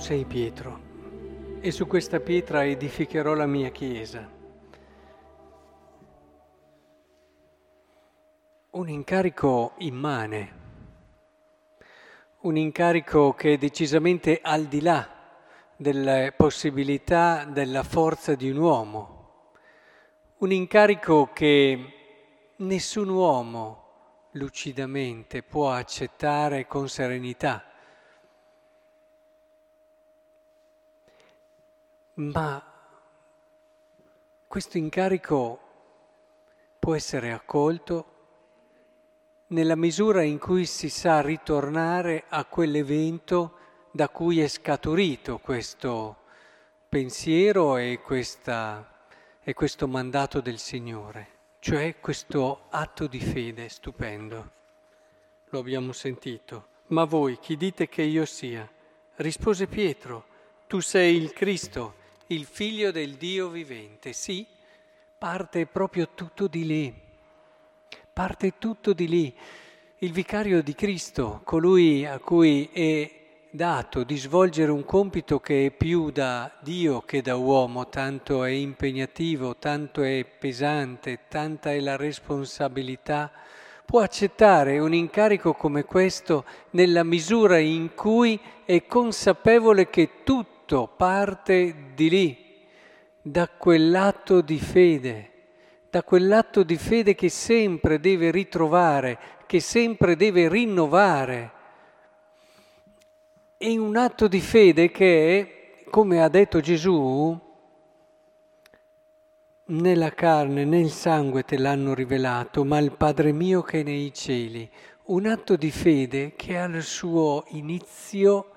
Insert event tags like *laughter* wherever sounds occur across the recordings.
sei Pietro. E su questa pietra edificherò la mia chiesa. Un incarico immane, un incarico che è decisamente al di là delle possibilità della forza di un uomo, un incarico che nessun uomo lucidamente può accettare con serenità ma questo incarico può essere accolto nella misura in cui si sa ritornare a quell'evento da cui è scaturito questo pensiero e, questa, e questo mandato del Signore, cioè questo atto di fede stupendo. Lo abbiamo sentito. Ma voi chi dite che io sia? Rispose Pietro, tu sei il Cristo il figlio del Dio vivente. Sì, parte proprio tutto di lì, parte tutto di lì. Il vicario di Cristo, colui a cui è dato di svolgere un compito che è più da Dio che da uomo, tanto è impegnativo, tanto è pesante, tanta è la responsabilità, può accettare un incarico come questo nella misura in cui è consapevole che tutto tutto parte di lì, da quell'atto di fede, da quell'atto di fede che sempre deve ritrovare, che sempre deve rinnovare. È un atto di fede che, come ha detto Gesù, né la carne né il sangue te l'hanno rivelato, ma il Padre mio che è nei cieli. Un atto di fede che al suo inizio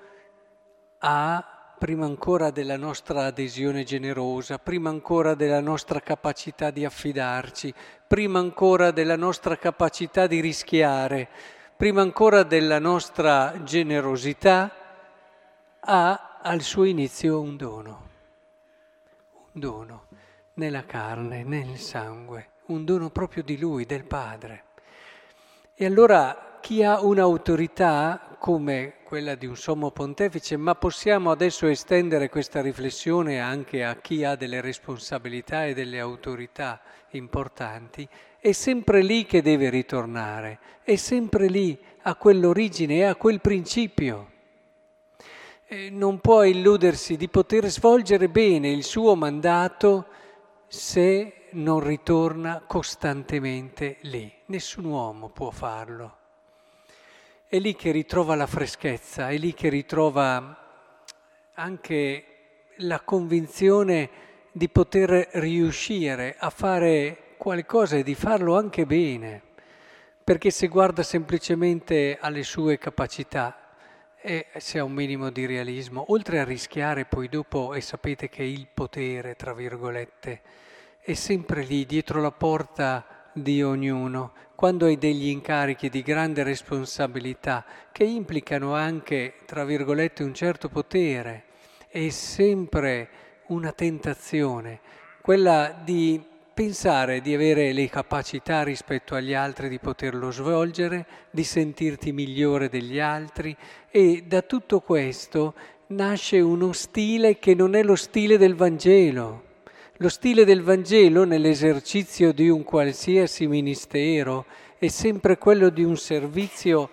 ha prima ancora della nostra adesione generosa, prima ancora della nostra capacità di affidarci, prima ancora della nostra capacità di rischiare, prima ancora della nostra generosità, ha al suo inizio un dono, un dono nella carne, nel sangue, un dono proprio di Lui, del Padre. E allora chi ha un'autorità come quella di un sommo pontefice, ma possiamo adesso estendere questa riflessione anche a chi ha delle responsabilità e delle autorità importanti, è sempre lì che deve ritornare, è sempre lì, a quell'origine e a quel principio. E non può illudersi di poter svolgere bene il suo mandato se non ritorna costantemente lì. Nessun uomo può farlo è lì che ritrova la freschezza, è lì che ritrova anche la convinzione di poter riuscire a fare qualcosa e di farlo anche bene, perché se guarda semplicemente alle sue capacità e se ha un minimo di realismo, oltre a rischiare poi dopo, e sapete che il potere, tra virgolette, è sempre lì dietro la porta di ognuno, quando hai degli incarichi di grande responsabilità che implicano anche, tra virgolette, un certo potere, è sempre una tentazione, quella di pensare di avere le capacità rispetto agli altri di poterlo svolgere, di sentirti migliore degli altri e da tutto questo nasce uno stile che non è lo stile del Vangelo. Lo stile del Vangelo nell'esercizio di un qualsiasi ministero è sempre quello di un servizio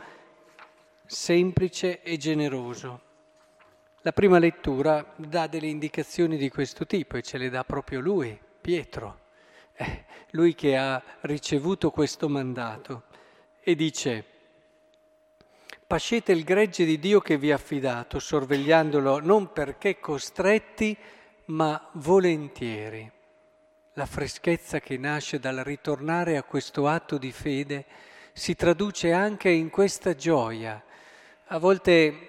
semplice e generoso. La prima lettura dà delle indicazioni di questo tipo e ce le dà proprio lui, Pietro, eh, lui che ha ricevuto questo mandato e dice, pascete il gregge di Dio che vi ha affidato, sorvegliandolo non perché costretti, ma volentieri. La freschezza che nasce dal ritornare a questo atto di fede si traduce anche in questa gioia. A volte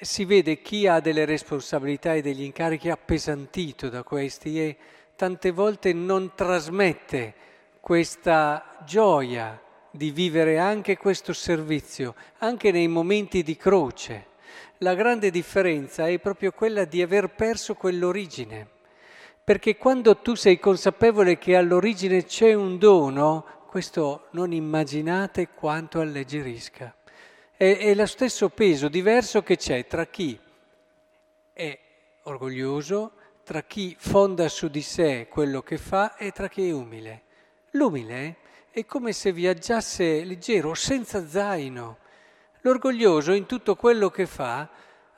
si vede chi ha delle responsabilità e degli incarichi appesantito da questi e tante volte non trasmette questa gioia di vivere anche questo servizio, anche nei momenti di croce la grande differenza è proprio quella di aver perso quell'origine. Perché quando tu sei consapevole che all'origine c'è un dono, questo non immaginate quanto alleggerisca. È, è lo stesso peso diverso che c'è tra chi è orgoglioso, tra chi fonda su di sé quello che fa e tra chi è umile. L'umile è come se viaggiasse leggero, senza zaino. L'orgoglioso in tutto quello che fa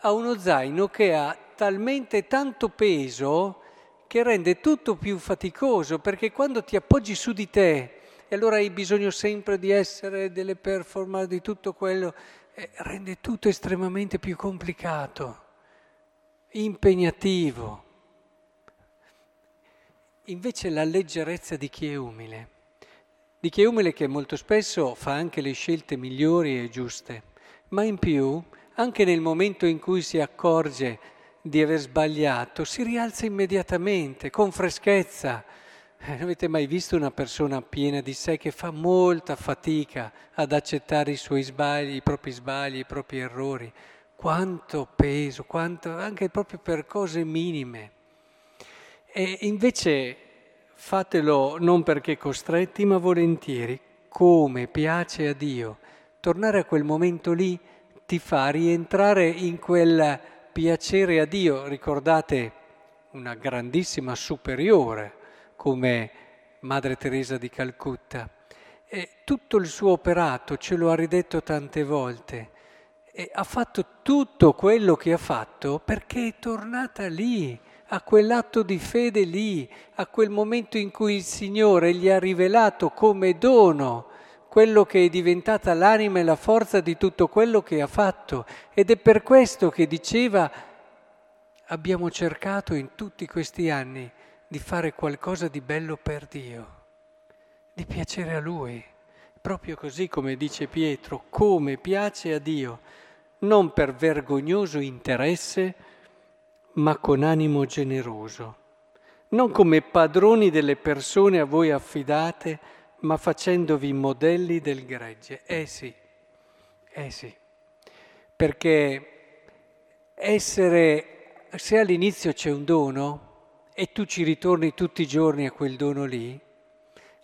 ha uno zaino che ha talmente tanto peso che rende tutto più faticoso, perché quando ti appoggi su di te e allora hai bisogno sempre di essere delle performance, di tutto quello, eh, rende tutto estremamente più complicato, impegnativo. Invece la leggerezza di chi è umile, di chi è umile che molto spesso fa anche le scelte migliori e giuste, ma in più, anche nel momento in cui si accorge di aver sbagliato, si rialza immediatamente, con freschezza. Eh, avete mai visto una persona piena di sé che fa molta fatica ad accettare i suoi sbagli, i propri sbagli, i propri errori? Quanto peso, quanto, anche proprio per cose minime. E invece fatelo non perché costretti, ma volentieri, come piace a Dio. Tornare a quel momento lì ti fa rientrare in quel piacere a Dio. Ricordate una grandissima superiore come Madre Teresa di Calcutta. E tutto il suo operato ce lo ha ridetto tante volte. E ha fatto tutto quello che ha fatto perché è tornata lì, a quell'atto di fede lì, a quel momento in cui il Signore gli ha rivelato come dono quello che è diventata l'anima e la forza di tutto quello che ha fatto. Ed è per questo che diceva, abbiamo cercato in tutti questi anni di fare qualcosa di bello per Dio, di piacere a Lui, proprio così come dice Pietro, come piace a Dio, non per vergognoso interesse, ma con animo generoso, non come padroni delle persone a voi affidate, ma facendovi modelli del gregge. Eh sì, eh sì, perché essere, se all'inizio c'è un dono e tu ci ritorni tutti i giorni a quel dono lì,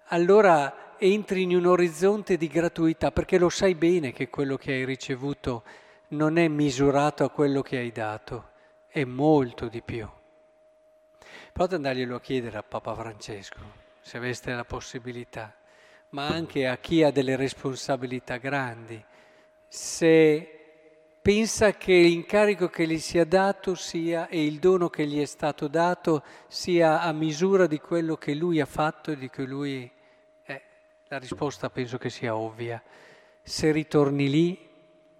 allora entri in un orizzonte di gratuità, perché lo sai bene che quello che hai ricevuto non è misurato a quello che hai dato è molto di più. Provate ad andarglielo a chiedere a Papa Francesco, se aveste la possibilità, ma anche a chi ha delle responsabilità grandi, se pensa che l'incarico che gli sia dato sia e il dono che gli è stato dato sia a misura di quello che lui ha fatto e di cui lui è. La risposta penso che sia ovvia. Se ritorni lì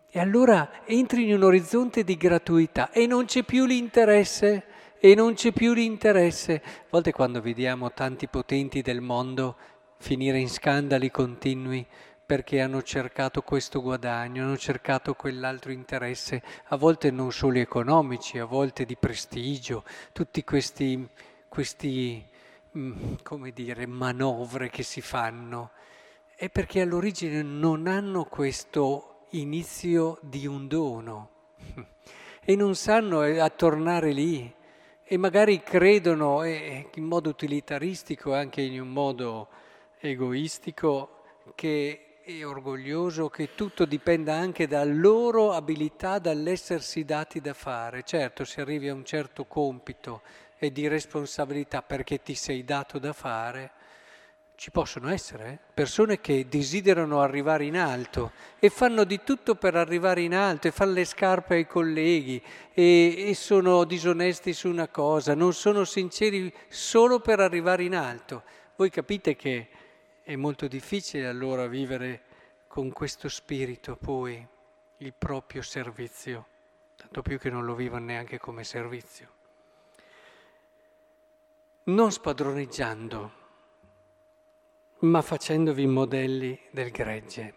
e allora entri in un orizzonte di gratuità e non c'è più l'interesse, e non c'è più l'interesse. A volte quando vediamo tanti potenti del mondo finire in scandali continui perché hanno cercato questo guadagno, hanno cercato quell'altro interesse, a volte non solo economici, a volte di prestigio, tutti questi, questi mm, come dire, manovre che si fanno, è perché all'origine non hanno questo inizio di un dono *laughs* e non sanno eh, a tornare lì e magari credono in modo utilitaristico anche in un modo egoistico che è orgoglioso che tutto dipenda anche dalla loro abilità, dall'essersi dati da fare. Certo, se arrivi a un certo compito e di responsabilità perché ti sei dato da fare, ci possono essere eh? persone che desiderano arrivare in alto e fanno di tutto per arrivare in alto e fanno le scarpe ai colleghi e, e sono disonesti su una cosa, non sono sinceri solo per arrivare in alto. Voi capite che è molto difficile allora vivere con questo spirito poi il proprio servizio, tanto più che non lo vivono neanche come servizio. Non spadroneggiando ma facendovi modelli del gregge.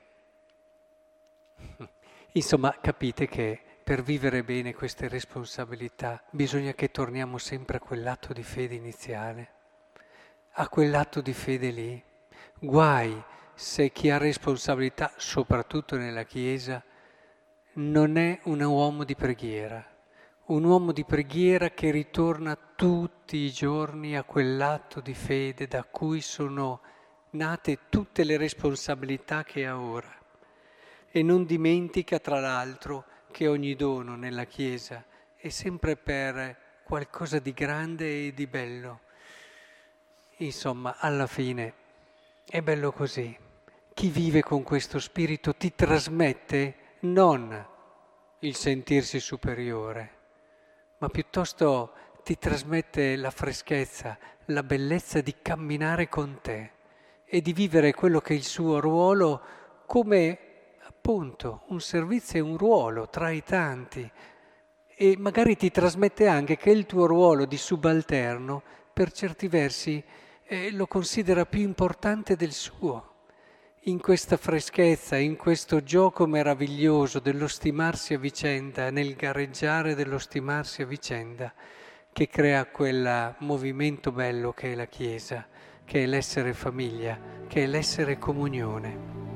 *laughs* Insomma, capite che per vivere bene queste responsabilità bisogna che torniamo sempre a quell'atto di fede iniziale, a quell'atto di fede lì. Guai se chi ha responsabilità, soprattutto nella Chiesa, non è un uomo di preghiera, un uomo di preghiera che ritorna tutti i giorni a quell'atto di fede da cui sono nate tutte le responsabilità che ha ora. E non dimentica, tra l'altro, che ogni dono nella Chiesa è sempre per qualcosa di grande e di bello. Insomma, alla fine è bello così. Chi vive con questo spirito ti trasmette non il sentirsi superiore, ma piuttosto ti trasmette la freschezza, la bellezza di camminare con te e di vivere quello che è il suo ruolo come appunto un servizio e un ruolo tra i tanti. E magari ti trasmette anche che il tuo ruolo di subalterno, per certi versi, eh, lo considera più importante del suo. In questa freschezza, in questo gioco meraviglioso dello stimarsi a vicenda, nel gareggiare dello stimarsi a vicenda, che crea quel movimento bello che è la Chiesa, che è l'essere famiglia, che è l'essere comunione.